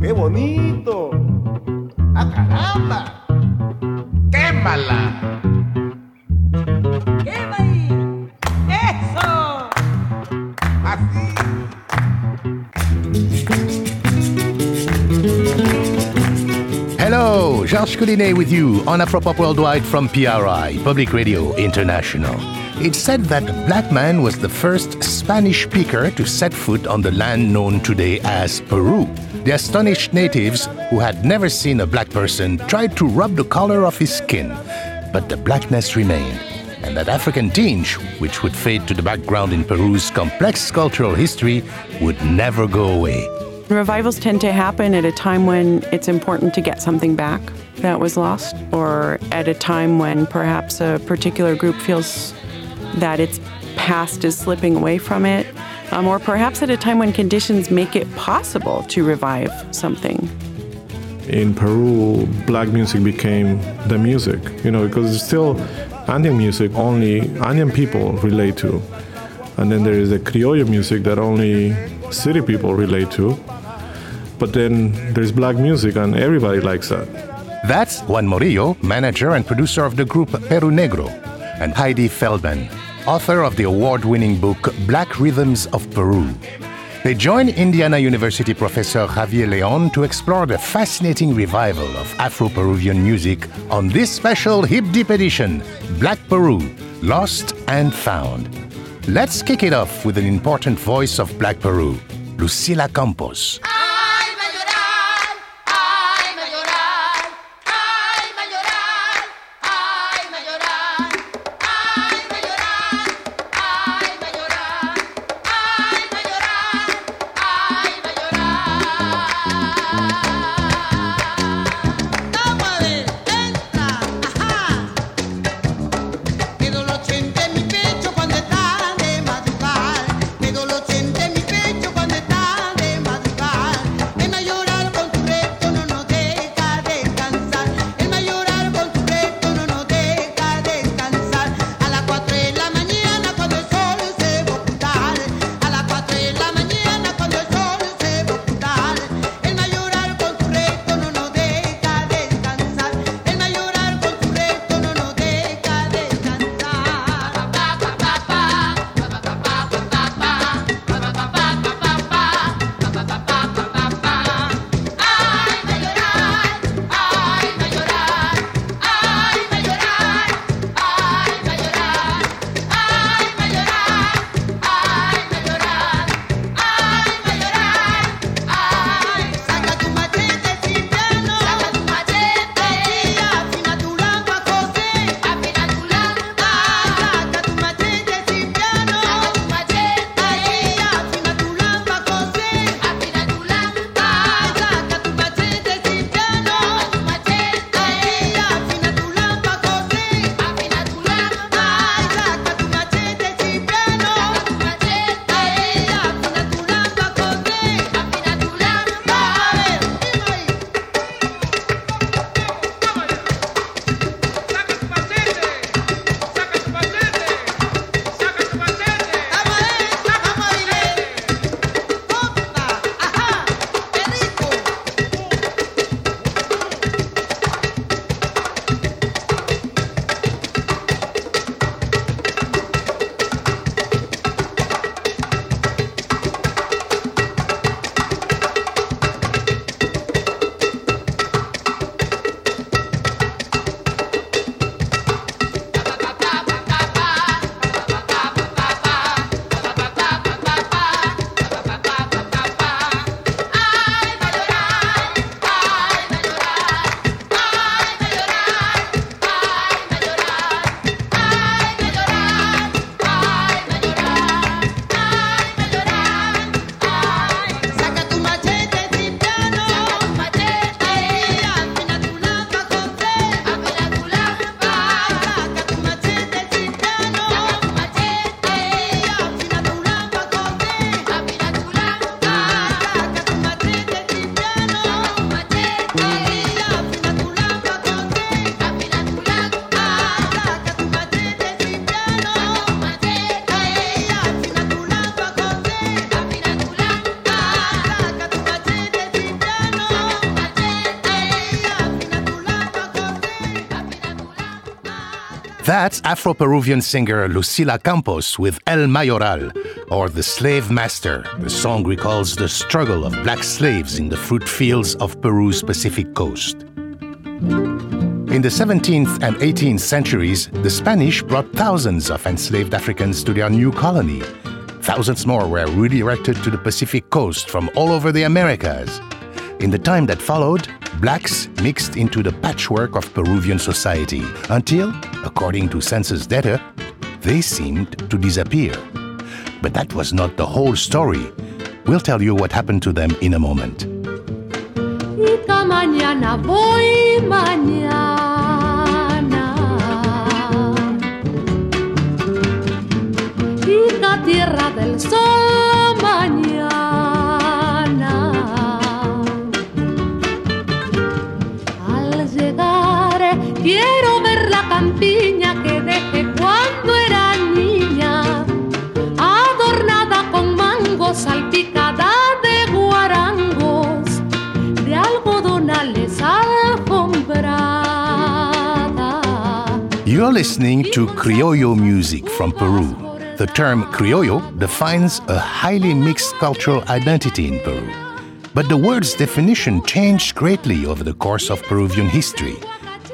¡Qué bonito! ¡Ah, caramba! ¡Quémala! Hello, Georges Collinet with you on Afropop Worldwide from PRI, Public Radio International. It's said that black man was the first Spanish speaker to set foot on the land known today as Peru. The astonished natives, who had never seen a black person, tried to rub the color of his skin, but the blackness remained. And that African tinge, which would fade to the background in Peru's complex cultural history, would never go away. Revivals tend to happen at a time when it's important to get something back that was lost, or at a time when perhaps a particular group feels that its past is slipping away from it, um, or perhaps at a time when conditions make it possible to revive something. in Peru, black music became the music, you know, because it's still Andean music only Andean people relate to. And then there is the criollo music that only city people relate to. But then there's black music and everybody likes that. That's Juan Morillo, manager and producer of the group Peru Negro, and Heidi Feldman, author of the award winning book Black Rhythms of Peru. They join Indiana University professor Javier Leon to explore the fascinating revival of Afro Peruvian music on this special Hip Deep edition Black Peru Lost and Found. Let's kick it off with an important voice of Black Peru, Lucila Campos. Afro Peruvian singer Lucila Campos with El Mayoral, or The Slave Master. The song recalls the struggle of black slaves in the fruit fields of Peru's Pacific coast. In the 17th and 18th centuries, the Spanish brought thousands of enslaved Africans to their new colony. Thousands more were redirected to the Pacific coast from all over the Americas. In the time that followed, blacks mixed into the patchwork of Peruvian society until, according to census data, they seemed to disappear. But that was not the whole story. We'll tell you what happened to them in a moment. Listening to Criollo music from Peru. The term criollo defines a highly mixed cultural identity in Peru. But the word's definition changed greatly over the course of Peruvian history.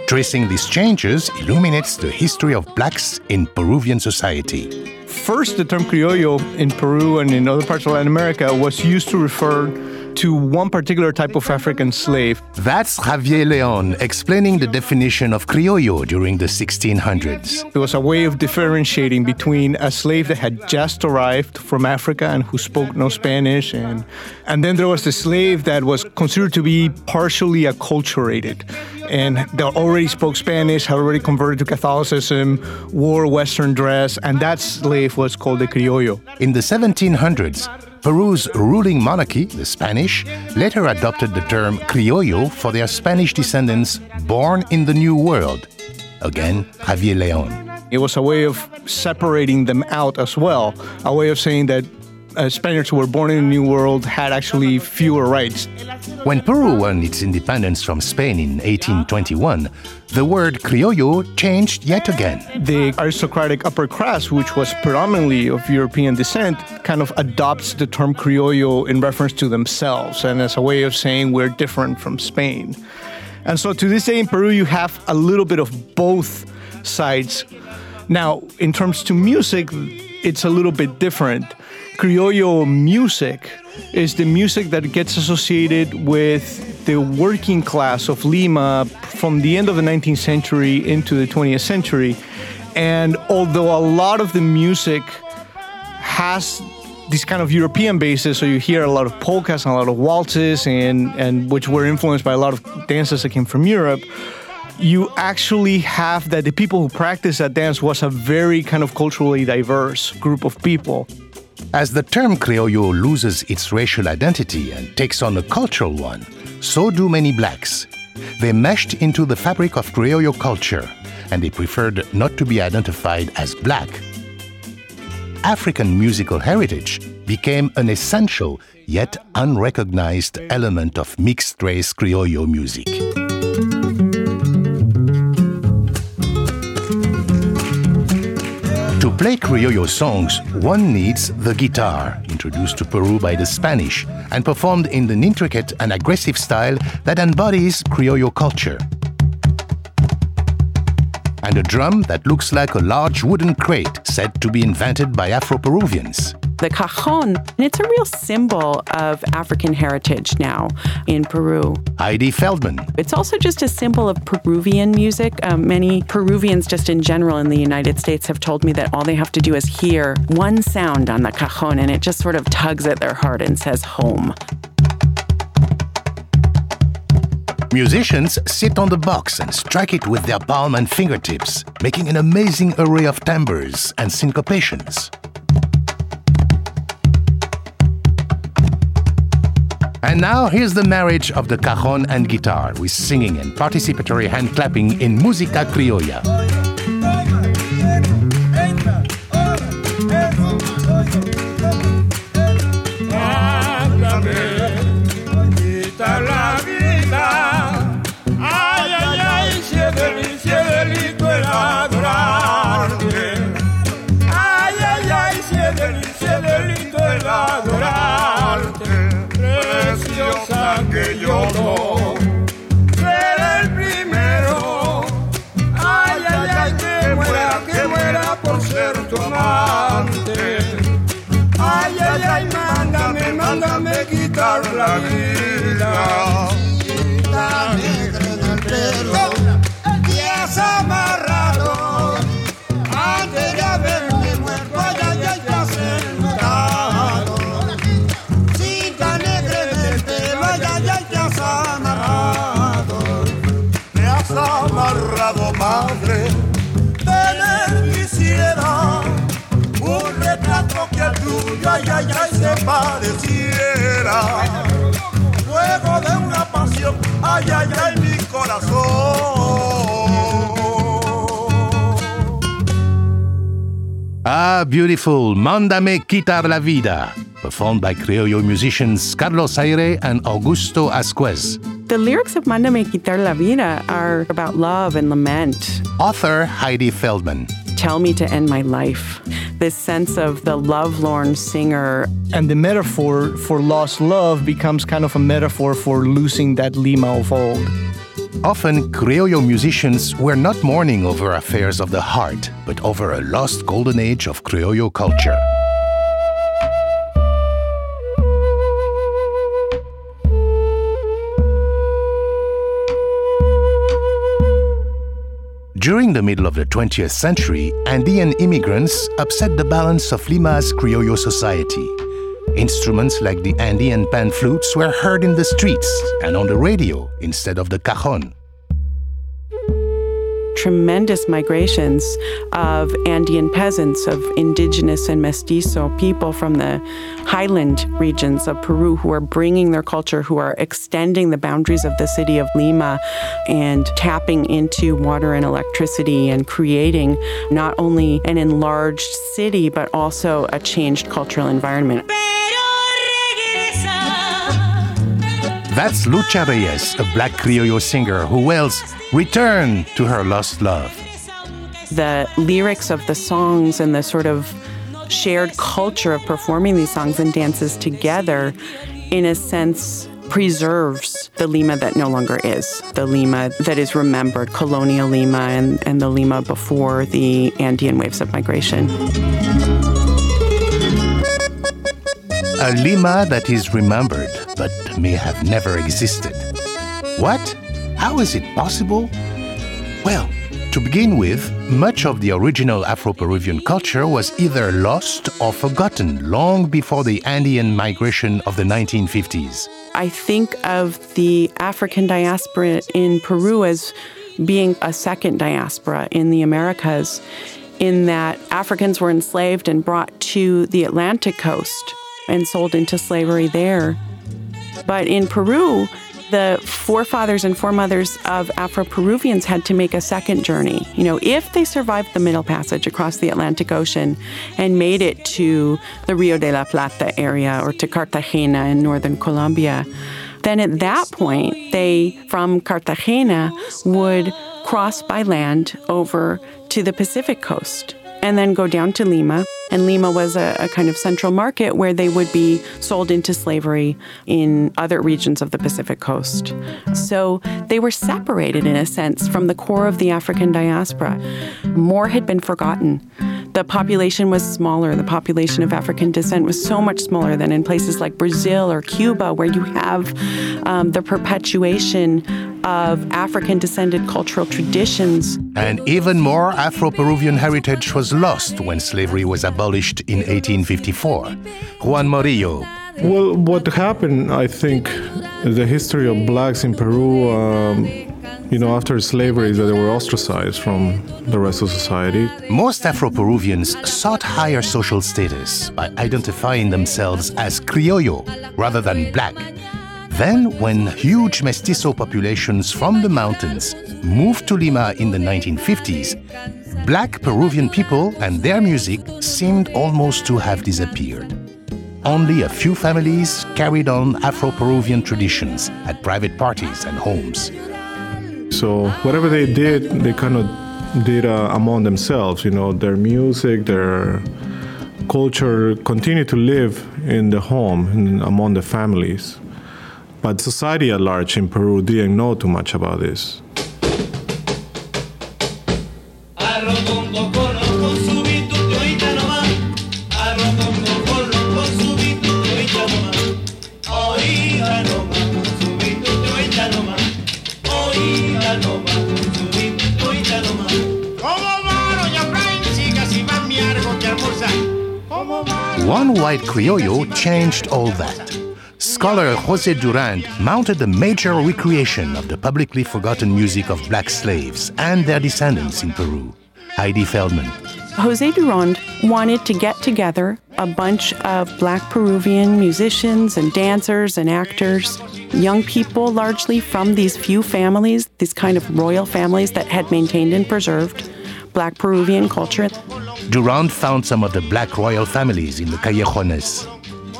Tracing these changes illuminates the history of blacks in Peruvian society. First, the term criollo in Peru and in other parts of Latin America was used to refer to one particular type of African slave. That's Javier Leon explaining the definition of criollo during the 1600s. It was a way of differentiating between a slave that had just arrived from Africa and who spoke no Spanish, and, and then there was the slave that was considered to be partially acculturated and they already spoke Spanish, had already converted to Catholicism, wore Western dress, and that slave was called a criollo. In the 1700s, Peru's ruling monarchy, the Spanish, later adopted the term criollo for their Spanish descendants born in the New World. Again, Javier Leon. It was a way of separating them out as well, a way of saying that uh, Spaniards who were born in the New World had actually fewer rights. When Peru won its independence from Spain in 1821, the word criollo changed yet again. The aristocratic upper class, which was predominantly of European descent, kind of adopts the term criollo in reference to themselves and as a way of saying we're different from Spain. And so to this day in Peru, you have a little bit of both sides. Now, in terms to music, it's a little bit different. Criollo music is the music that gets associated with the working class of Lima from the end of the 19th century into the 20th century. And although a lot of the music has this kind of European basis, so you hear a lot of polkas and a lot of waltzes, and, and which were influenced by a lot of dances that came from Europe you actually have that the people who practice that dance was a very kind of culturally diverse group of people. As the term criollo loses its racial identity and takes on a cultural one, so do many blacks. They meshed into the fabric of criollo culture, and they preferred not to be identified as black. African musical heritage became an essential yet unrecognized element of mixed race criollo music. Play criollo songs, one needs the guitar, introduced to Peru by the Spanish and performed in an intricate and aggressive style that embodies criollo culture. And a drum that looks like a large wooden crate said to be invented by Afro Peruvians. The cajon, and it's a real symbol of African heritage now in Peru. Heidi Feldman. It's also just a symbol of Peruvian music. Um, many Peruvians, just in general in the United States, have told me that all they have to do is hear one sound on the cajon and it just sort of tugs at their heart and says home. Musicians sit on the box and strike it with their palm and fingertips, making an amazing array of timbres and syncopations. And now here's the marriage of the cajon and guitar with singing and participatory hand clapping in Música Criolla. Ay, ay, ay, se pareciera. Fuego de una pasión, ay, ay, ay, mi corazón. Ah, beautiful Mándame quitar la vida, performed by criollo musicians Carlos Hayre and Augusto Ascuez. The lyrics of Mándame quitar la vida are about love and lament. Author Heidi Feldman. Tell me to end my life. This sense of the lovelorn singer. And the metaphor for lost love becomes kind of a metaphor for losing that Lima of old. Often, criollo musicians were not mourning over affairs of the heart, but over a lost golden age of criollo culture. During the middle of the 20th century, Andean immigrants upset the balance of Lima's criollo society. Instruments like the Andean pan flutes were heard in the streets and on the radio instead of the cajon. Tremendous migrations of Andean peasants, of indigenous and mestizo people from the highland regions of Peru who are bringing their culture, who are extending the boundaries of the city of Lima and tapping into water and electricity and creating not only an enlarged city but also a changed cultural environment. That's Lucha Reyes, a black criollo singer who wails, Return to her lost love. the lyrics of the songs and the sort of shared culture of performing these songs and dances together, in a sense, preserves the Lima that no longer is, the Lima that is remembered, colonial Lima and, and the Lima before the Andean waves of migration. A Lima that is remembered but may have never existed. What? How is it possible? Well, to begin with, much of the original Afro Peruvian culture was either lost or forgotten long before the Andean migration of the 1950s. I think of the African diaspora in Peru as being a second diaspora in the Americas, in that Africans were enslaved and brought to the Atlantic coast and sold into slavery there. But in Peru, the forefathers and foremothers of Afro Peruvians had to make a second journey. You know, if they survived the Middle Passage across the Atlantic Ocean and made it to the Rio de la Plata area or to Cartagena in northern Colombia, then at that point, they, from Cartagena, would cross by land over to the Pacific coast and then go down to Lima. And Lima was a, a, kind of central market where they would be sold into slavery in other regions of the Pacific coast. So they were separated, in a sense, from the core of the African diaspora. More had been forgotten. The population was smaller. The population of African descent was so much smaller than in places like Brazil or Cuba, where you have um, the perpetuation of African descended cultural traditions. And even more Afro Peruvian heritage was lost when slavery was abolished in 1854. Juan Morillo. Well, what happened, I think, the history of blacks in Peru, um, you know, after slavery, that they were ostracized from the rest of society. Most Afro Peruvians sought higher social status by identifying themselves as criollo rather than black. Then, when huge mestizo populations from the mountains moved to Lima in the 1950s, black Peruvian people and their music seemed almost to have disappeared. Only a few families carried on Afro Peruvian traditions at private parties and homes. So, whatever they did, they kind of did uh, among themselves, you know, their music, their culture continued to live in the home and among the families. But society at large in Peru didn't know too much about this. Criollo changed all that. Scholar Jose Durand mounted a major recreation of the publicly forgotten music of black slaves and their descendants in Peru. Heidi Feldman. Jose Durand wanted to get together a bunch of black Peruvian musicians and dancers and actors, young people largely from these few families, these kind of royal families that had maintained and preserved black Peruvian culture. Durand found some of the black royal families in the Callejones.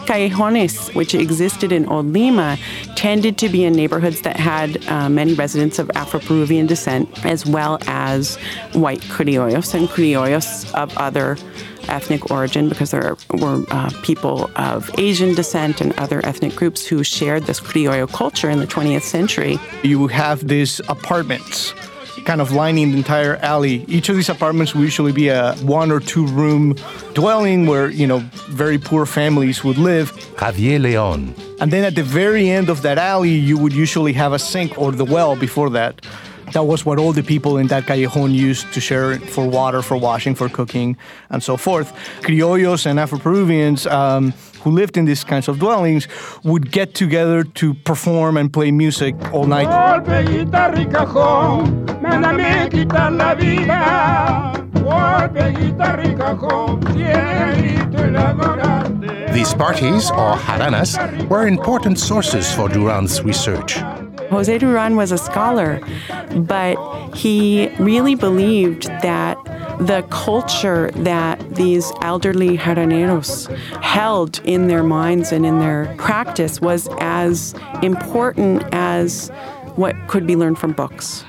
Callejones, which existed in Old Lima, tended to be in neighborhoods that had uh, many residents of Afro Peruvian descent, as well as white criollos and criollos of other ethnic origin, because there were uh, people of Asian descent and other ethnic groups who shared this criollo culture in the 20th century. You have these apartments kind of lining the entire alley. Each of these apartments will usually be a one or two room dwelling where, you know, very poor families would live. Javier Leon. And then at the very end of that alley, you would usually have a sink or the well before that. That was what all the people in that callejon used to share for water, for washing, for cooking, and so forth. Criollos and Afro Peruvians um, who lived in these kinds of dwellings would get together to perform and play music all night. Golpe, guitarra y cajón, mándame quitar la vida. Golpe, guitarra y cajón, cielito el adorarte. These parties, or jaranas, were important sources for Durand's research. Jose Durand was a scholar, but he really believed that the culture that these elderly jaraneros held in their minds and in their practice was as important as what could be learned from books.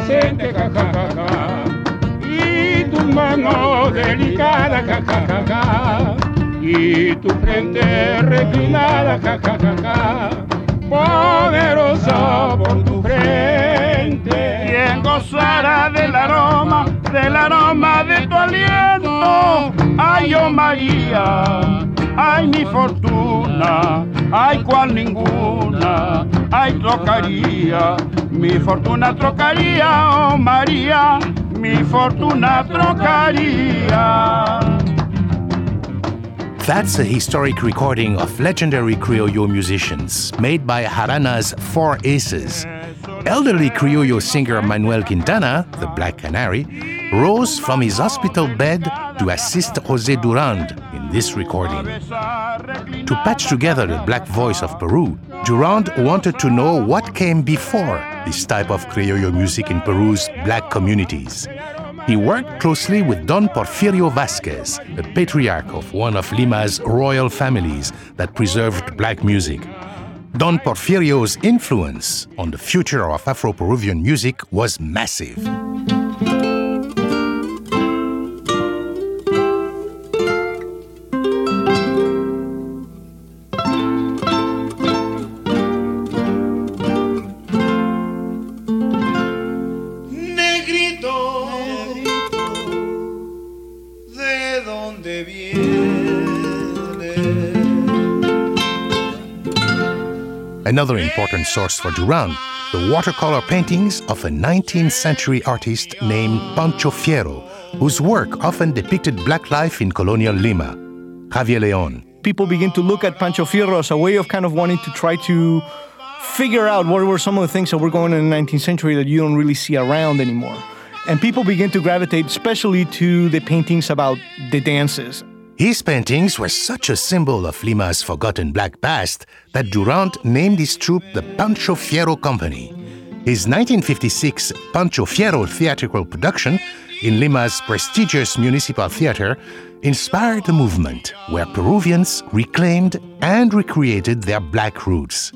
Inocente. Y tu mano delicada. Y tu frente reclinada. Poderosa por tu frente. Quien gozara del aroma, del aroma de tu aliento. Ay, oh María, ay, mi fortuna, ay, cual ninguna, ay, trocaría, mi fortuna trocaría, oh María, mi fortuna trocaría. That's a historic recording of legendary criollo musicians made by Jarana's Four Aces. Elderly criollo singer Manuel Quintana, the Black Canary, rose from his hospital bed to assist Jose Durand this recording. To patch together the black voice of Peru, Durand wanted to know what came before this type of criollo music in Peru's black communities. He worked closely with Don Porfirio Vasquez, the patriarch of one of Lima's royal families that preserved black music. Don Porfirio's influence on the future of Afro Peruvian music was massive. Another important source for Durand, the watercolor paintings of a 19th century artist named Pancho Fierro, whose work often depicted black life in colonial Lima. Javier Leon. people begin to look at Pancho Fierro as a way of kind of wanting to try to figure out what were some of the things that were going on in the 19th century that you don't really see around anymore. And people begin to gravitate especially to the paintings about the dances. His paintings were such a symbol of Lima's forgotten black past that Durand named his troupe the Pancho Fierro Company. His 1956 Pancho Fierro theatrical production in Lima's prestigious municipal theater inspired a movement where Peruvians reclaimed and recreated their black roots.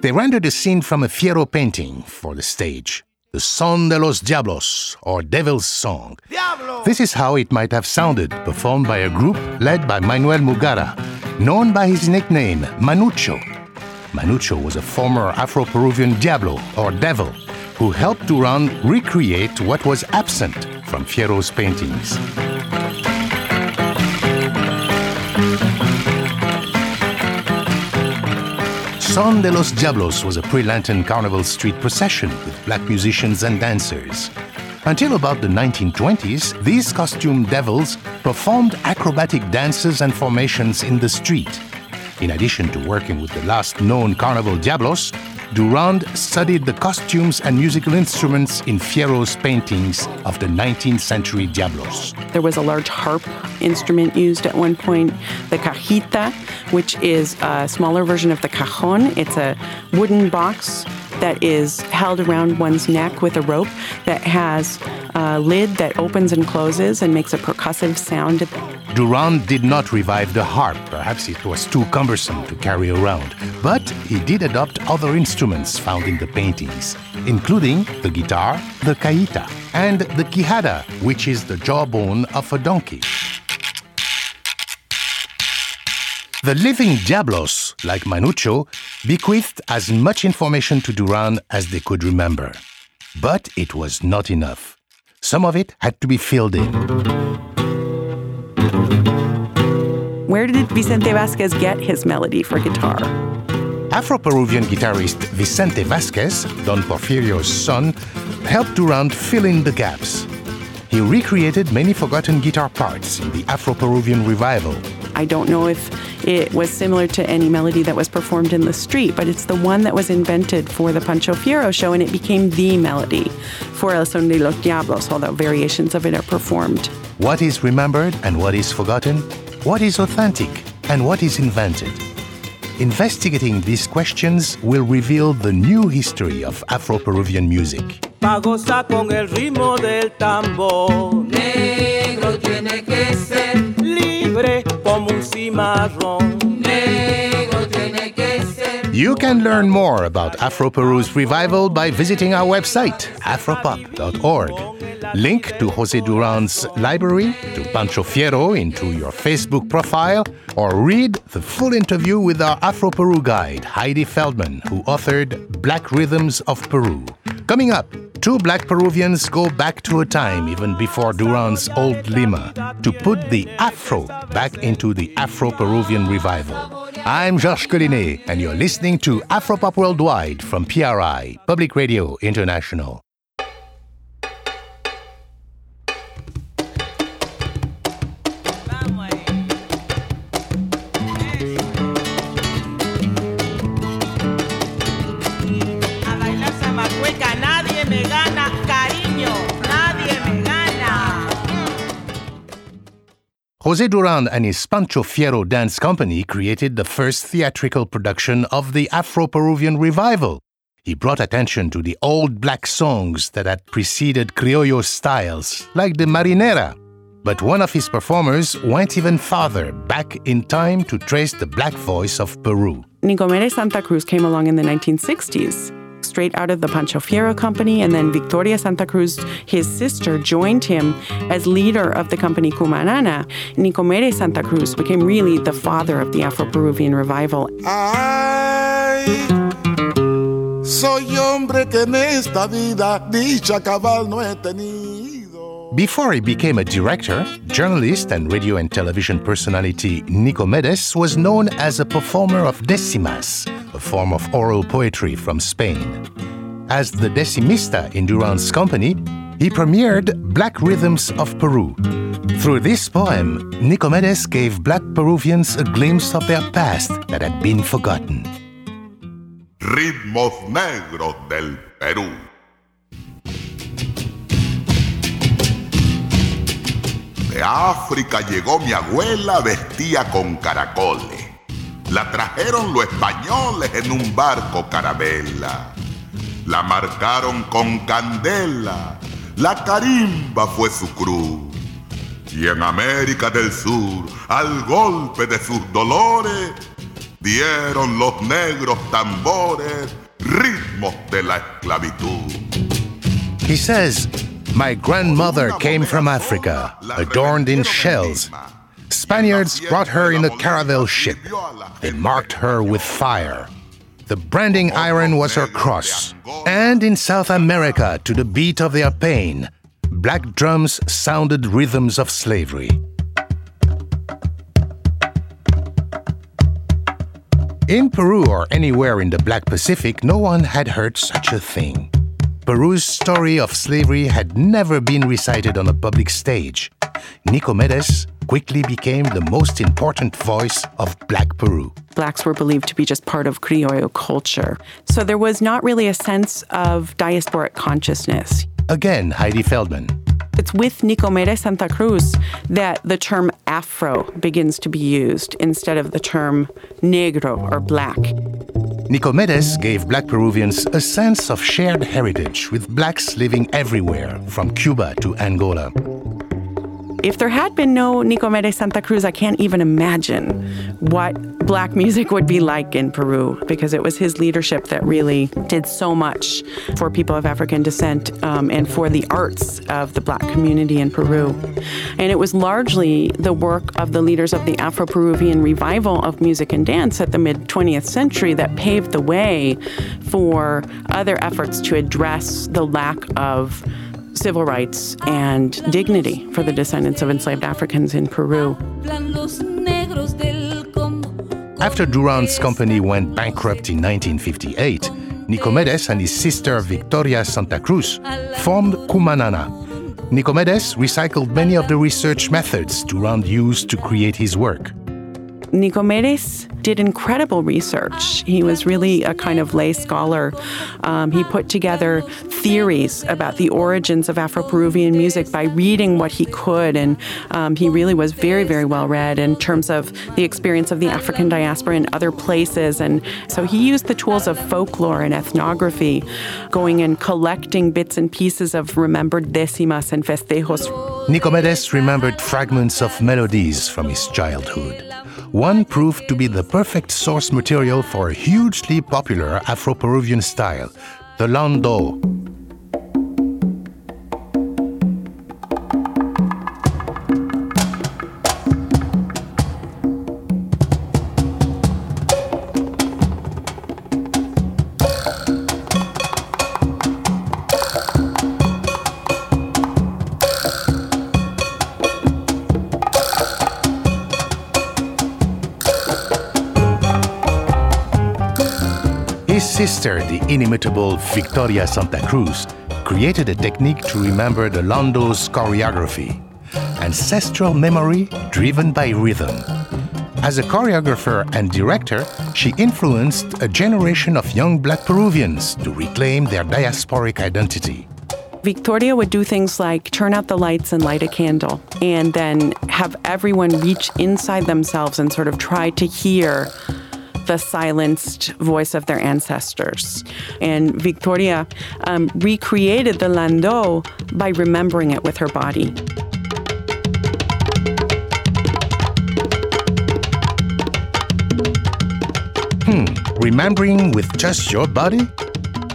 They rendered a scene from a Fierro painting for the stage, the Son de los Diablos, or Devil's Song. This is how it might have sounded, performed by a group led by Manuel Mugara, known by his nickname Manucho. Manucho was a former Afro Peruvian Diablo, or devil, who helped Durand recreate what was absent from Fierro's paintings. Son de los Diablos was a pre Lenten carnival street procession with black musicians and dancers. Until about the 1920s, these costumed devils performed acrobatic dances and formations in the street. In addition to working with the last known carnival Diablos, Durand studied the costumes and musical instruments in Fierro's paintings of the 19th century Diablos. There was a large harp instrument used at one point, the cajita, which is a smaller version of the cajon. It's a wooden box that is held around one's neck with a rope that has a lid that opens and closes and makes a percussive sound. Durand did not revive the harp, perhaps it was too cumbersome to carry around, but he did adopt other instruments found in the paintings, including the guitar, the cajita, and the quijada, which is the jawbone of a donkey. The living Diablos, like Manucho, bequeathed as much information to Durand as they could remember. But it was not enough. Some of it had to be filled in. Where did Vicente Vasquez get his melody for guitar? Afro Peruvian guitarist Vicente Vasquez, Don Porfirio's son, helped Durand fill in the gaps. He recreated many forgotten guitar parts in the Afro Peruvian revival. I don't know if it was similar to any melody that was performed in the street, but it's the one that was invented for the Pancho Fierro show, and it became the melody for El Son de los Diablos, although variations of it are performed. What is remembered and what is forgotten? What is authentic and what is invented? Investigating these questions will reveal the new history of Afro Peruvian music. Pa' gozar con el ritmo del tambor. Negro tiene que ser, You can learn more about Afro Peru's revival by visiting our website, afropop.org. Link to Jose Durand's library, to Pancho Fierro into your Facebook profile, or read the full interview with our Afro Peru guide, Heidi Feldman, who authored Black Rhythms of Peru. Coming up, two black Peruvians go back to a time even before Durand's Old Lima to put the Afro back into the Afro Peruvian revival. I'm Georges Collinet, and you're listening to Afropop Worldwide from PRI, Public Radio International. Jose Durand and his Pancho Fierro Dance Company created the first theatrical production of the Afro Peruvian revival. He brought attention to the old black songs that had preceded criollo styles, like the marinera. But one of his performers went even farther back in time to trace the black voice of Peru. Nicomedes Santa Cruz came along in the 1960s, straight out of the Pancho Fierro company, and then Victoria Santa Cruz, his sister, joined him as leader of the company Cumanana. Nicomedes Santa Cruz became really the father of the Afro-Peruvian revival. Ay, soy hombre que en esta vida dicha cabal no he tenido. Before he became a director, journalist and radio and television personality Nicomedes was known as a performer of decimas, a form of oral poetry from Spain. As the decimista in Durand's company, he premiered Black Rhythms of Peru. Through this poem, Nicomedes gave black Peruvians a glimpse of their past that had been forgotten. Ritmos negros del Perú. De África llegó mi abuela vestía con caracoles. La trajeron los españoles en un barco carabela. La marcaron con candela. La carimba fue su cruz. Y en América del Sur, al golpe de sus dolores, dieron los negros tambores ritmos de la esclavitud. Says, My grandmother came from Africa, adorned in shells. Spaniards brought her in a caravel ship. They marked her with fire. The branding iron was her cross. And in South America, to the beat of their pain, black drums sounded rhythms of slavery. In Peru or anywhere in the Black Pacific, no one had heard such a thing. Peru's story of slavery had never been recited on a public stage. Nicomedes quickly became the most important voice of Black Peru. Blacks were believed to be just part of Criollo culture. So there was not really a sense of diasporic consciousness. Again, Heidi Feldman. It's with Nicomedes Santa Cruz that the term Afro begins to be used instead of the term negro or black. Nicomedes gave black Peruvians a sense of shared heritage with blacks living everywhere, from Cuba to Angola. If there had been no Nicomedes Santa Cruz, I can't even imagine what black music would be like in Peru because it was his leadership that really did so much for people of African descent um, and for the arts of the black community in Peru. And it was largely the work of the leaders of the Afro Peruvian revival of music and dance at the mid 20th century that paved the way for other efforts to address the lack of civil rights and dignity for the descendants of enslaved Africans in Peru. After Durand's company went bankrupt in 1958, Nicomedes and his sister Victoria Santa Cruz formed Cumanana. Nicomedes recycled many of the research methods Durand used to create his work. Nicomedes did incredible research. He was really a kind of lay scholar. Um, he put together theories about the origins of Afro Peruvian music by reading what he could, and um, he really was very, very well read in terms of the experience of the African diaspora in other places. And so he used the tools of folklore and ethnography, going and collecting bits and pieces of remembered décimas and festejos. Nicomedes remembered fragments of melodies from his childhood. One proved to be the perfect source material for a hugely popular Afro Peruvian style, the Lando. Inimitable Victoria Santa Cruz, created a technique to remember the Lando's choreography ancestral memory driven by rhythm. As a choreographer and director, she influenced a generation of young black Peruvians to reclaim their diasporic identity. Victoria would do things like turn out the lights and light a candle, and then have everyone reach inside themselves and sort of try to hear the silenced voice of their ancestors. And Victoria um, recreated the Lando by remembering it with her body. Hmm, remembering with just your body?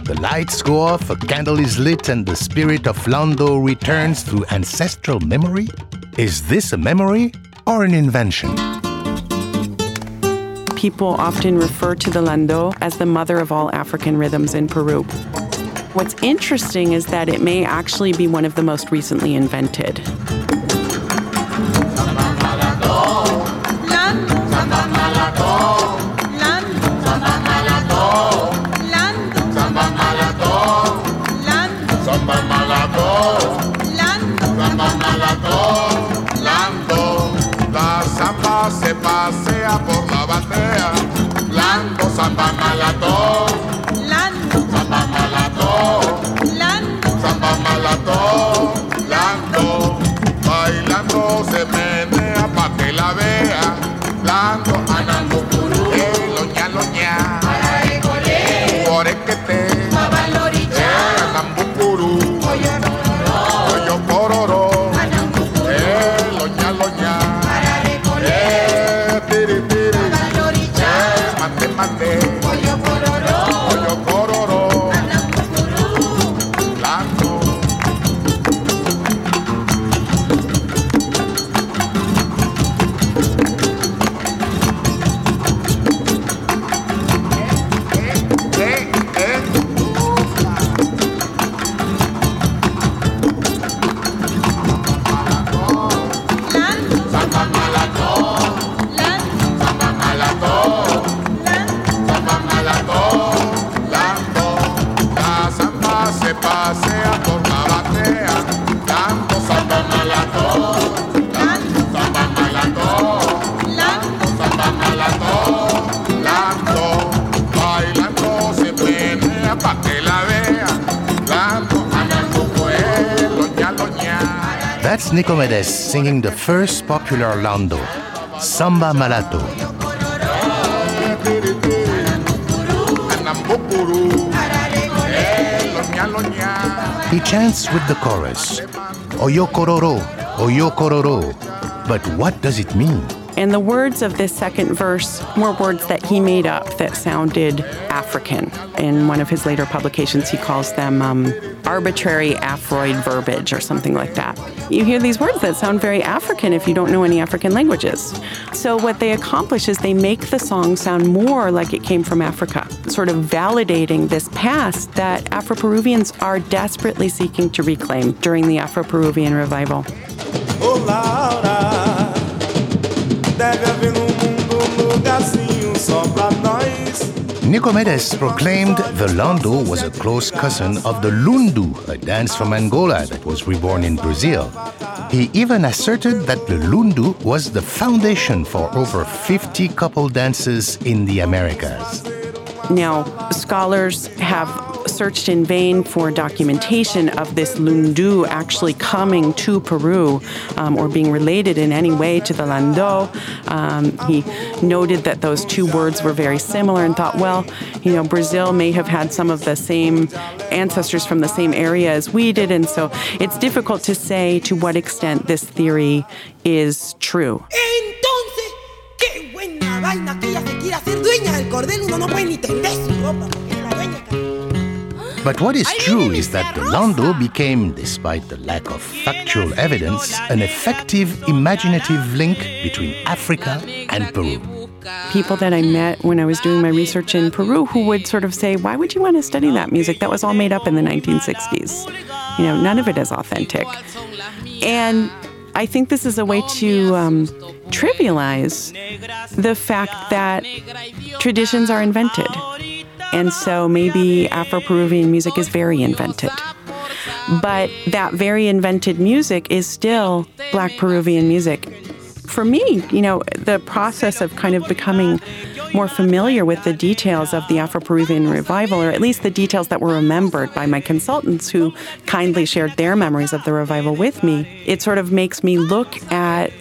The lights go off, a candle is lit, and the spirit of Lando returns through ancestral memory? Is this a memory or an invention? People often refer to the Lando as the mother of all African rhythms in Peru. What's interesting is that it may actually be one of the most recently invented. Nicomedes singing the first popular lando, Samba Malato. He chants with the chorus, Oyo kororo, Oyo kororo. But what does it mean? And the words of this second verse were words that he made up that sounded African. In one of his later publications, he calls them um, arbitrary Afroid verbiage or something like that. You hear these words that sound very African if you don't know any African languages. So, what they accomplish is they make the song sound more like it came from Africa, sort of validating this past that Afro Peruvians are desperately seeking to reclaim during the Afro Peruvian revival. Ô Nicomedes proclaimed the Lando was a close cousin of the Lundu, a dance from Angola that was reborn in Brazil. He even asserted that the Lundu was the foundation for over 50 couple dances in the Americas. Now, scholars have searched in vain for documentation of this Lundu actually coming to Peru um, or being related in any way to the Lando. Um, he noted that those two words were very similar and thought, well, you know, Brazil may have had some of the same ancestors from the same area as we did, and so it's difficult to say to what extent this theory is true. Vaina que ella se ser dueña del cordel. Uno no puede ni tender su ropa porque es la dueña. But what is true is that the Lando became, despite the lack of factual evidence, an effective imaginative link between Africa and Peru. people that I met when I was doing my research in Peru who would sort of say, Why would you want to study that music? That was all made up in the 1960s. You know, none of it is authentic. And I think this is a way to um, trivialize the fact that traditions are invented. And so maybe Afro Peruvian music is very invented. But that very invented music is still Black Peruvian music for me, you know, the process of kind of becoming more familiar with the details of the Afro Peruvian revival, or at least the details that were remembered by my consultants who kindly shared their memories of the revival with me, it sort of makes me look at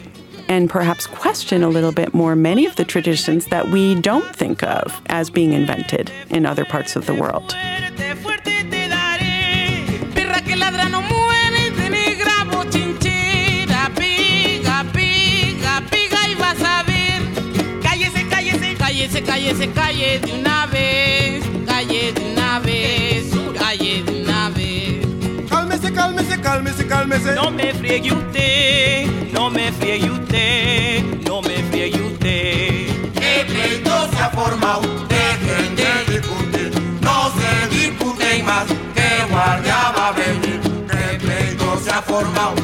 and perhaps question a little bit more many of the traditions that we don't think of as being invented in other parts of the world. Cálmese, cálmese, cálmese. No me friegue usted, no me friegue usted, no me friegue usted. Que pleito se ha formado, dejen de discutir, no se disputen más, que guardia va a venir. Que pleito se ha formado,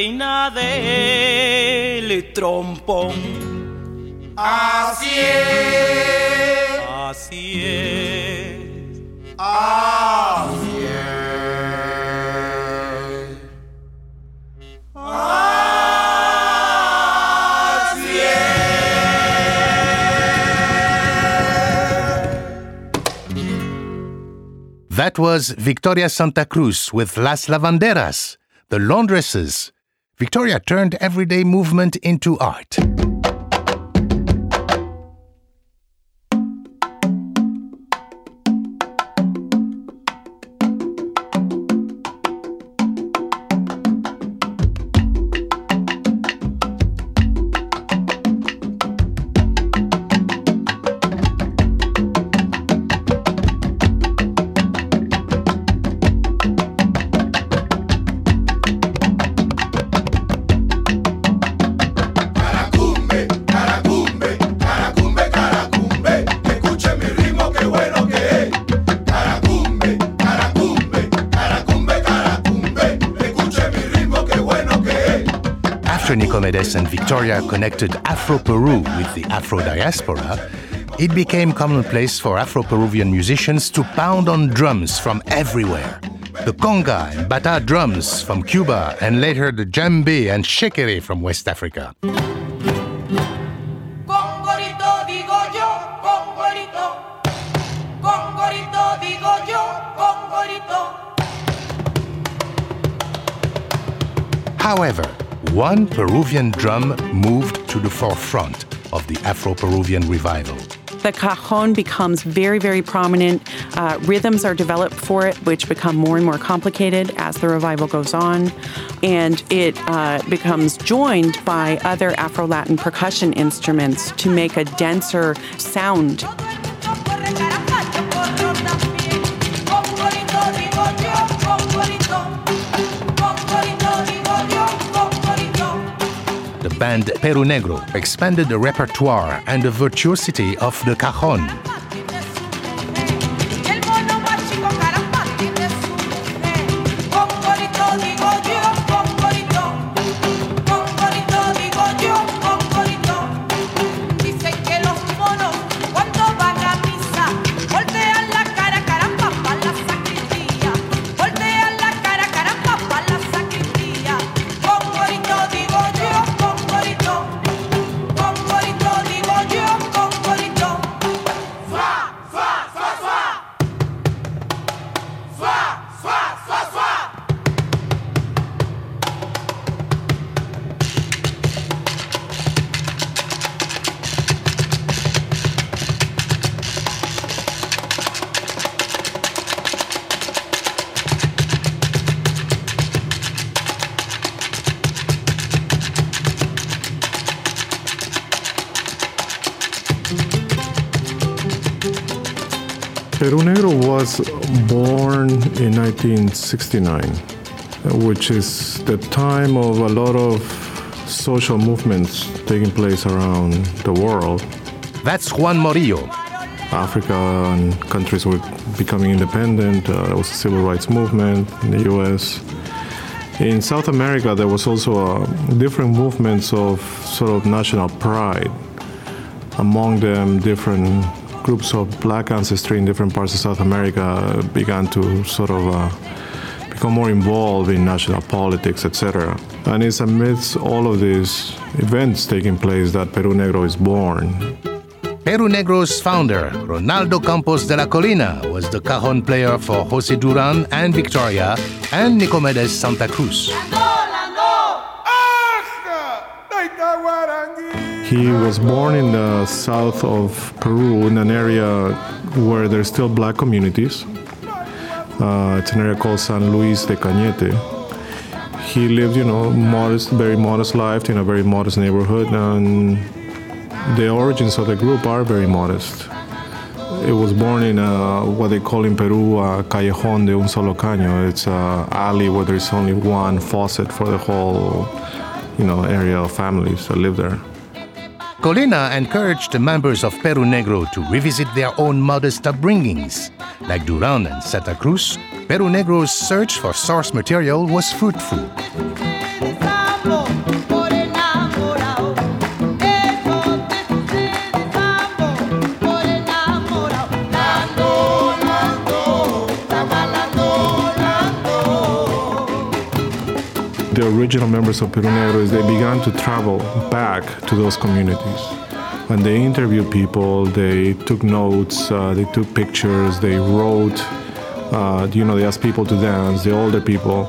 reina del trompón. Así es, Así es. así es. Así That was Victoria Santa Cruz with Las Lavanderas, the laundresses. Victoria turned everyday movement into art. Victoria connected Afro Peru with the Afro diaspora, it became commonplace for Afro Peruvian musicians to pound on drums from everywhere. The conga and bata drums from Cuba, and later the djembe and shekere from West Africa. Congorito digo yo, congorito. Congorito digo yo, congorito. However, one Peruvian drum moved to the forefront of the Afro Peruvian revival. The cajon becomes very, very prominent. Uh, rhythms are developed for it, which become more and more complicated as the revival goes on. And it uh, becomes joined by other Afro Latin percussion instruments to make a denser sound. Band Peru Negro expanded the repertoire and the virtuosity of the cajon. 1969, which is the time of a lot of social movements taking place around the world. That's Juan Morillo. Africa and countries were becoming independent. Uh, there was a civil rights movement in the U.S. In South America, there was also uh, different movements of sort of national pride. Among them, different groups of black ancestry in different parts of South America began to sort of uh, become more involved in national politics, etc. And it's amidst all of these events taking place that Peru Negro is born. Peru Negro's founder, Ronaldo Campos de la Colina, was the cajon player for Jose Durand and Victoria and Nicomedes Santa Cruz. He was born in the south of Peru in an area where there's still black communities. Uh, it's an area called San Luis de Cañete. He lived, you know, modest, very modest life in a very modest neighborhood, and the origins of the group are very modest. It was born in a, what they call in Peru a callejón de un solo caño. It's a alley where there's only one faucet for the whole, you know, area of families that live there. Colina encouraged the members of Peru Negro to revisit their own modest upbringings. Like Durand and Santa Cruz, Peru Negro's search for source material was fruitful. The original members of Peru Negro is they began to travel back to those communities. And they interviewed people, they took notes, uh, they took pictures, they wrote, uh, you know, they asked people to dance, the older people,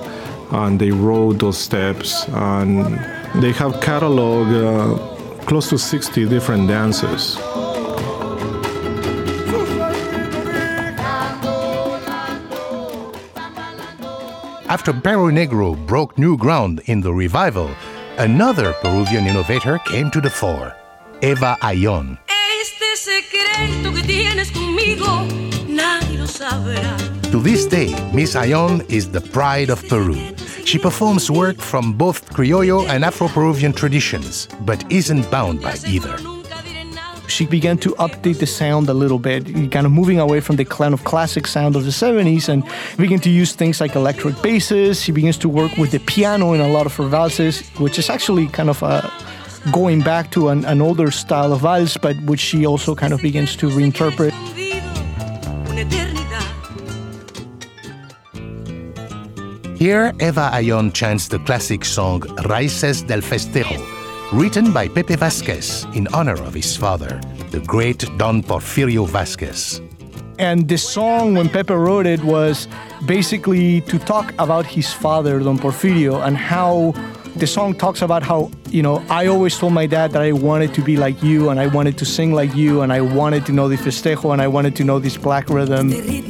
and they wrote those steps. And they have cataloged uh, close to 60 different dances. After Peru Negro broke new ground in the revival, another Peruvian innovator came to the fore, Eva Ayllón. Este secreto que tienes conmigo, nadie lo sabrá. To this day, Miss Ayllón is the pride of Peru. She performs work from both Criollo and Afro Peruvian traditions, but isn't bound by either. She began to update the sound a little bit, kind of moving away from the kind of classic sound of the 70s and began to use things like electric basses. She begins to work with the piano in a lot of her valses, which is actually kind of a going back to an, an older style of vals, but which she also kind of begins to reinterpret. Here, Eva Ayllón chants the classic song Raíces del Festejo, written by Pepe Vasquez in honor of his father, the great Don Porfirio Vasquez. And the song, when Pepe wrote it, was basically to talk about his father, Don Porfirio, and how the song talks about how, you know, I always told my dad that I wanted to be like you and I wanted to sing like you and I wanted to know the festejo and I wanted to know this black rhythm. Este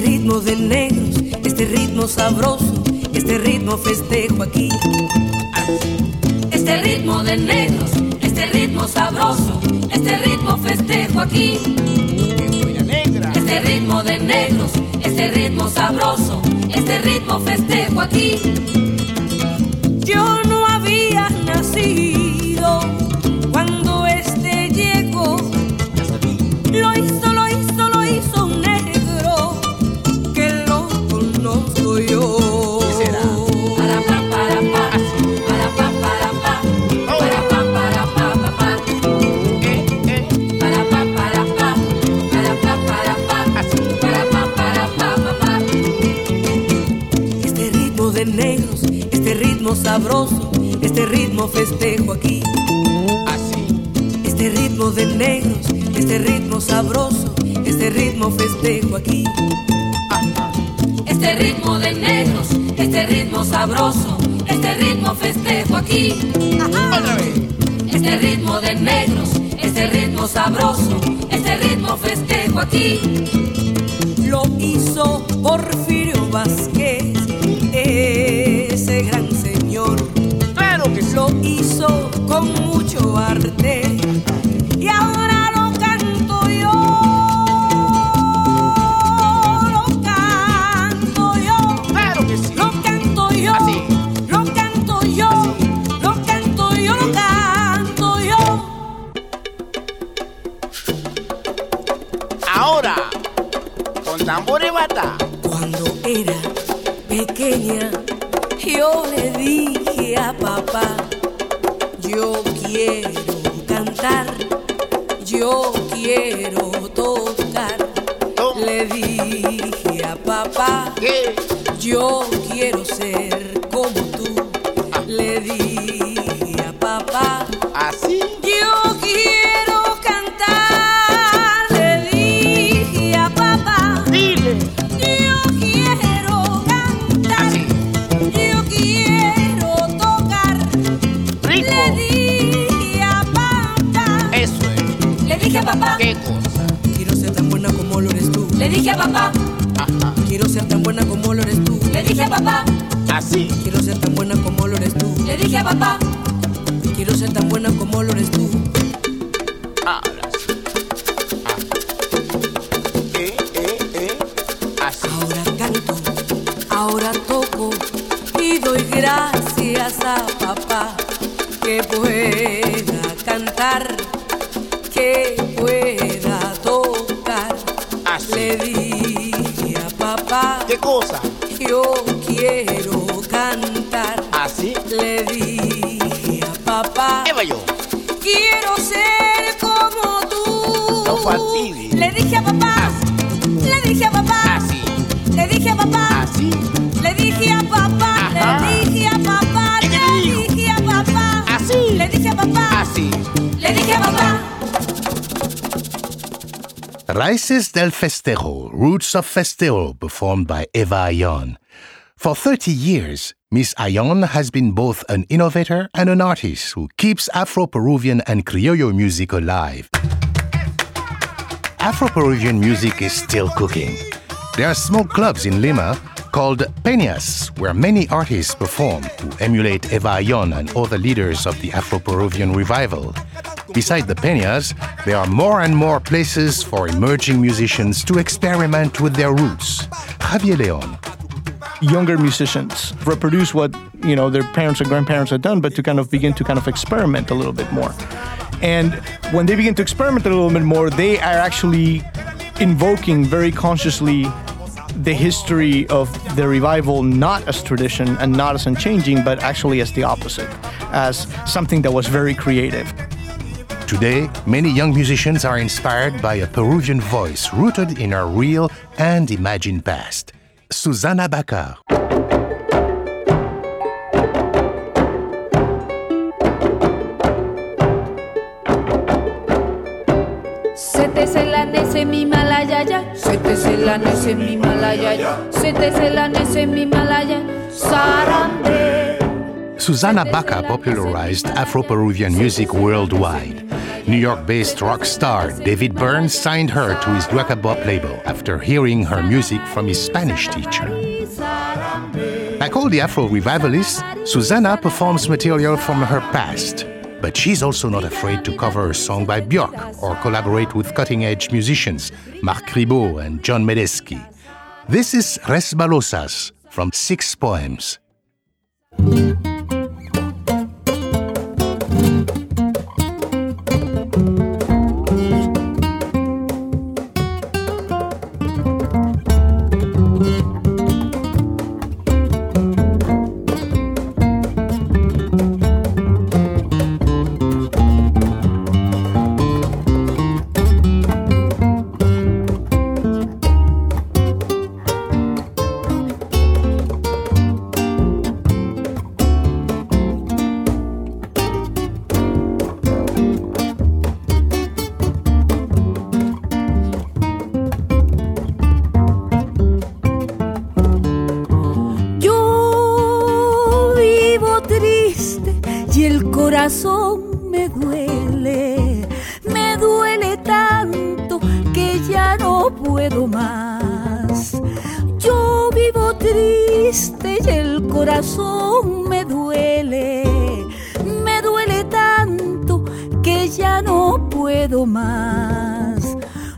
ritmo de negros, este ritmo sabroso, este ritmo festejo aquí. Este ritmo de negros, este ritmo sabroso, este ritmo festejo aquí. Este ritmo de negros, este ritmo sabroso, este ritmo festejo aquí. Yo no había nacido este ritmo sabroso, este ritmo festejo aquí. Así. Este ritmo de negros, este ritmo sabroso, este ritmo festejo aquí. Este ritmo de negros, este ritmo sabroso, este ritmo festejo aquí. Otra vez. Este ritmo de negros, este ritmo sabroso, este ritmo festejo aquí. Lo hizo Porfirio Vázquez, ese gran señor. Claro que sí. Lo hizo con mucho arte y ahora lo canto yo. Lo canto yo. Claro que sí. Lo canto yo, Así. lo canto yo, lo canto yo, lo canto yo. Ahora, con tambor y bata. Cuando era pequeña, yo le dije a papá, yo quiero cantar, Así. quiero ser tan buena como lo eres tú. Le dije a papá, quiero ser tan buena como lo eres tú. Ah. Eh, eh, eh. Así. Ahora canto, ahora toco y doy gracias a papá que pueda cantar, que pueda tocar. Así. Le dije a papá, ¿Qué cosa? yo quiero cantar. ¿Ah, Así. Le dije a papá, ¿Qué va yo? quiero ser como tú. No fastidies. Le dije a papá, ah, le dije a papá. Ah, Así. Le dije a papá, Ajá. le dije a papá, ¿Y qué le te dijo? dije a papá. Así. Le dije a papá, Así. le dije a papá. Raíces del Festejo, Roots of Festejo, performed by Eva Ayllón. For 30 years, Miss Ayllón has been both an innovator and an artist who keeps Afro Peruvian and Criollo music alive. Afro Peruvian music is still cooking. There are small clubs in Lima called Peñas, where many artists perform who emulate Eva Ayllón and other leaders of the Afro Peruvian revival. Beside the Peñas, there are more and more places for emerging musicians to experiment with their roots. Javier Leon. Younger musicians reproduce what you know their parents and grandparents had done, but to kind of begin to kind of experiment a little bit more. And when they begin to experiment a little bit more, they are actually invoking very consciously the history of the revival not as tradition and not as unchanging, but actually as the opposite, as something that was very creative. Today, many young musicians are inspired by a Peruvian voice rooted in our real and imagined past. Susana Baca. Se te se la mi malayaya, se te se la nese mi malayaya, se te se la nese mi malaya, sarambe. Susana Baca popularized Afro Peruvian music worldwide. New York based rock star David Byrne signed her to his Luaka Bop label after hearing her music from his Spanish teacher. Like all the Afro revivalists, Susana performs material from her past. But she's also not afraid to cover a song by Björk or collaborate with cutting edge musicians Marc Ribot and John Medeski. This is Resbalosas from Six Poems.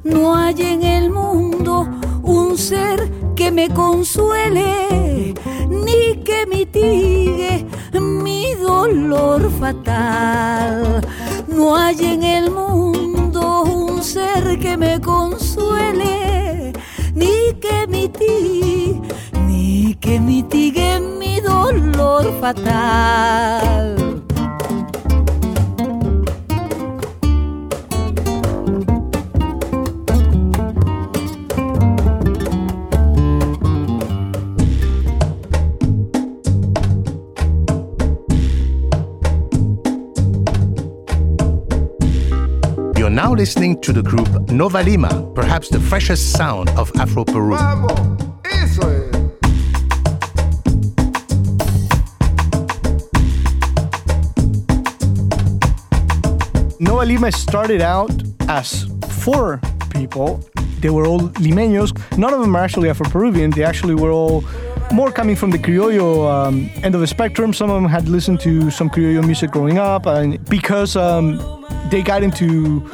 No hay en el mundo un ser que me consuele ni que mitigue mi dolor fatal. No hay en el mundo un ser que me consuele ni que mitigue, ni que mitigue mi dolor fatal. Listening to the group Nova Lima, perhaps the freshest sound of Afro Peru. Vamos. Nova Lima started out as four people. They were all limeños. None of them are actually Afro-Peruvian. They actually were all more coming from the criollo um, end of the spectrum. Some of them had listened to some criollo music growing up, and because um, they got into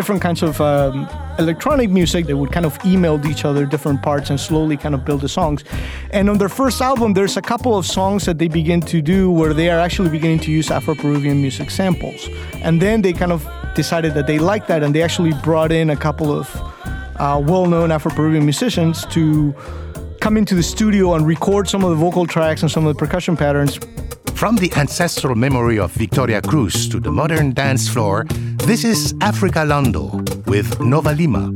different kinds of um, electronic music, they would kind of email each other different parts and slowly kind of build the songs. And on their first album, there's a couple of songs that they begin to do where they are actually beginning to use Afro-Peruvian music samples. And then they kind of decided that they liked that, and they actually brought in a couple of uh, well-known Afro-Peruvian musicians to come into the studio and record some of the vocal tracks and some of the percussion patterns. From the ancestral memory of Victoria Cruz to the modern dance floor, this is Africa Lando with Nova Lima.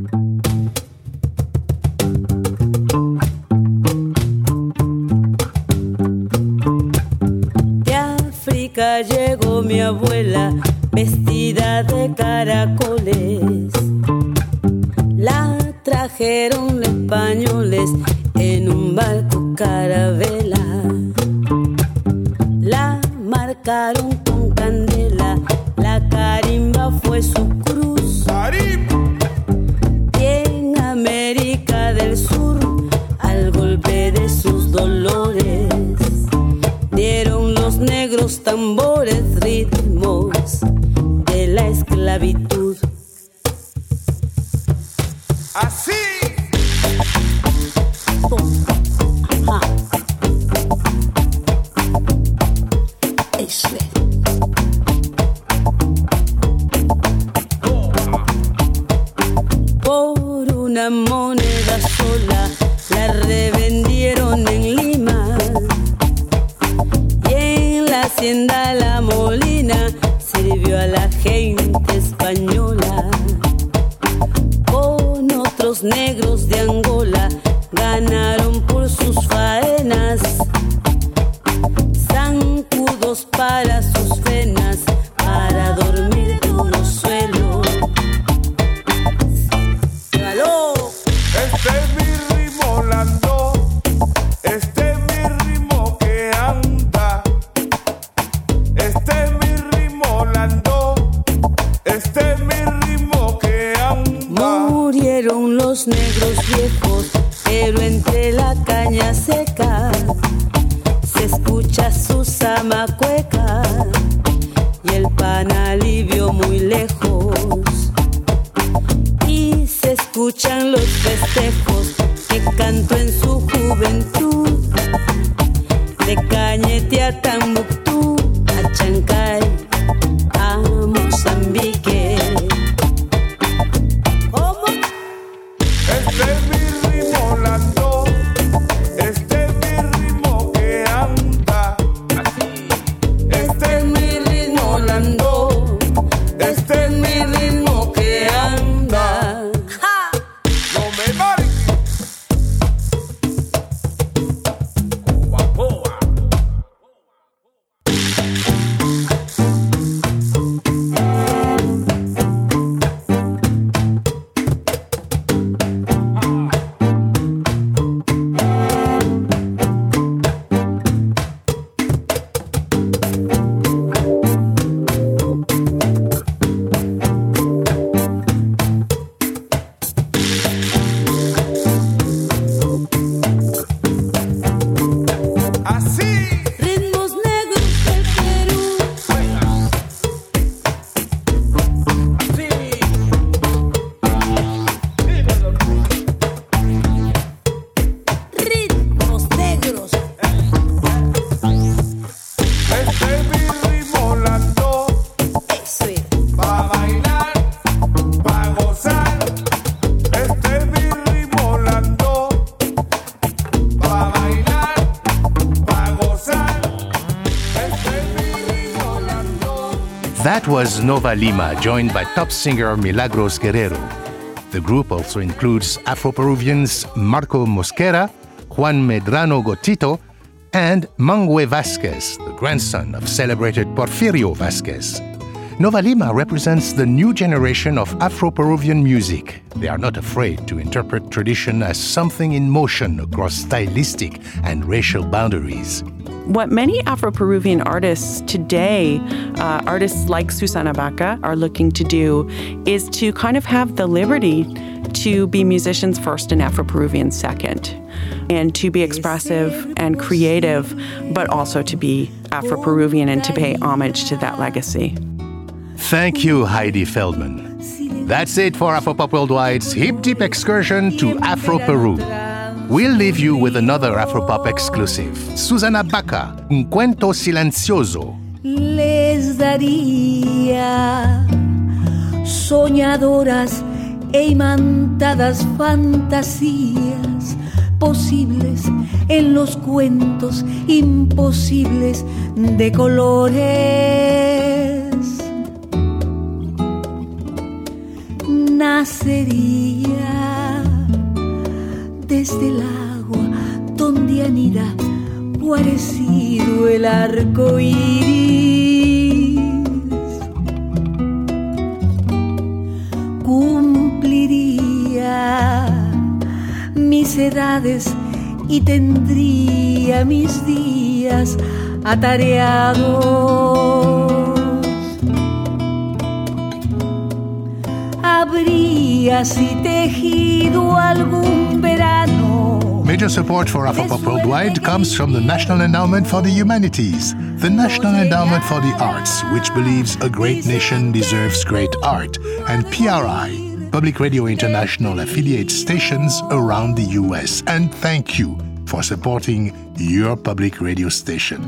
De África llegó mi abuela vestida de caracoles. La trajeron españoles en un barco carabel. Zamacueca y was Nova Lima, joined by top singer Milagros Guerrero. The group also includes Afro Peruvians Marco Mosquera, Juan Medrano Cotito, and Mangue Vasquez, the grandson of celebrated Porfirio Vasquez. Nova Lima represents the new generation of Afro Peruvian music. They are not afraid to interpret tradition as something in motion across stylistic and racial boundaries. What many Afro Peruvian artists today, uh, artists like Susana Baca, are looking to do is to kind of have the liberty to be musicians first and Afro Peruvian second, and to be expressive and creative, but also to be Afro Peruvian and to pay homage to that legacy. Thank you, Heidi Feldman. That's it for Afropop Worldwide's hip deep excursion to Afro Peru. We'll leave you with another Afropop exclusive Susana Baca, Un Cuento Silencioso. les daría soñadoras e imantadas fantasías posibles en los cuentos imposibles de colores. nacería desde el agua donde anida guarecido el arco iris. Cumpliría mis edades y tendría mis días atareados. Así tejido algún verano. Major support for Afropop Worldwide comes from the National Endowment for the Humanities, the National Endowment for the Arts, which believes a great nation deserves great art, and PRI, Public Radio International affiliate stations around the US. And thank you for supporting your public radio station.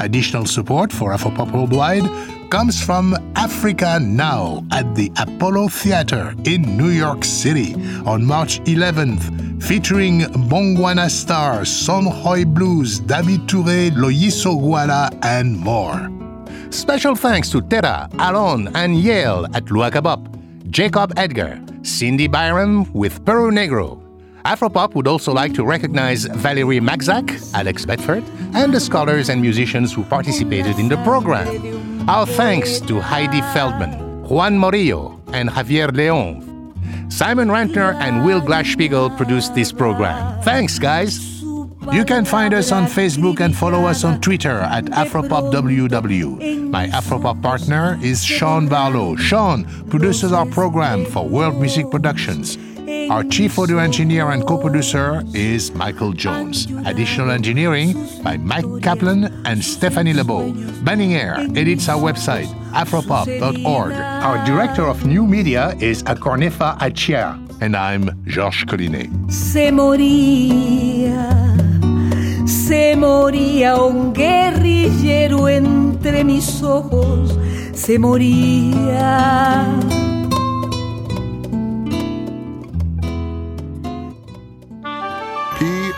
Additional support for Afropop Worldwide comes from Africa Now at the Apollo Theater in New York City on March 11th, featuring Bongwana stars Songhoy Blues, David Touré, Loyiso Guala, and more. Special thanks to Terra, Alon, and Yale at Luaka Bop, Jacob Edgar, Cindy Byram with Peru Negro. Afropop would also like to recognize Valerie Magzak, Alex Bedford, and the scholars and musicians who participated in the program. Our thanks to Heidi Feldman, Juan Morillo, and Javier Leon. Simon Rantner and Will Glass-Spiegel produced this program. Thanks, guys. You can find us on Facebook and follow us on Twitter at AfropopWW. My Afropop partner is Sean Barlow. Sean produces our program for World Music Productions. Our chief audio engineer and co producer is Michael Jones. Additional engineering by Mike Kaplan and Stephanie Lebeau. Banning Eyre edits our website, afropop.org. Our director of new media is Akornefa Achia. And I'm Georges Collinet. Se moría, se moría un guerrillero entre mis ojos, se moría.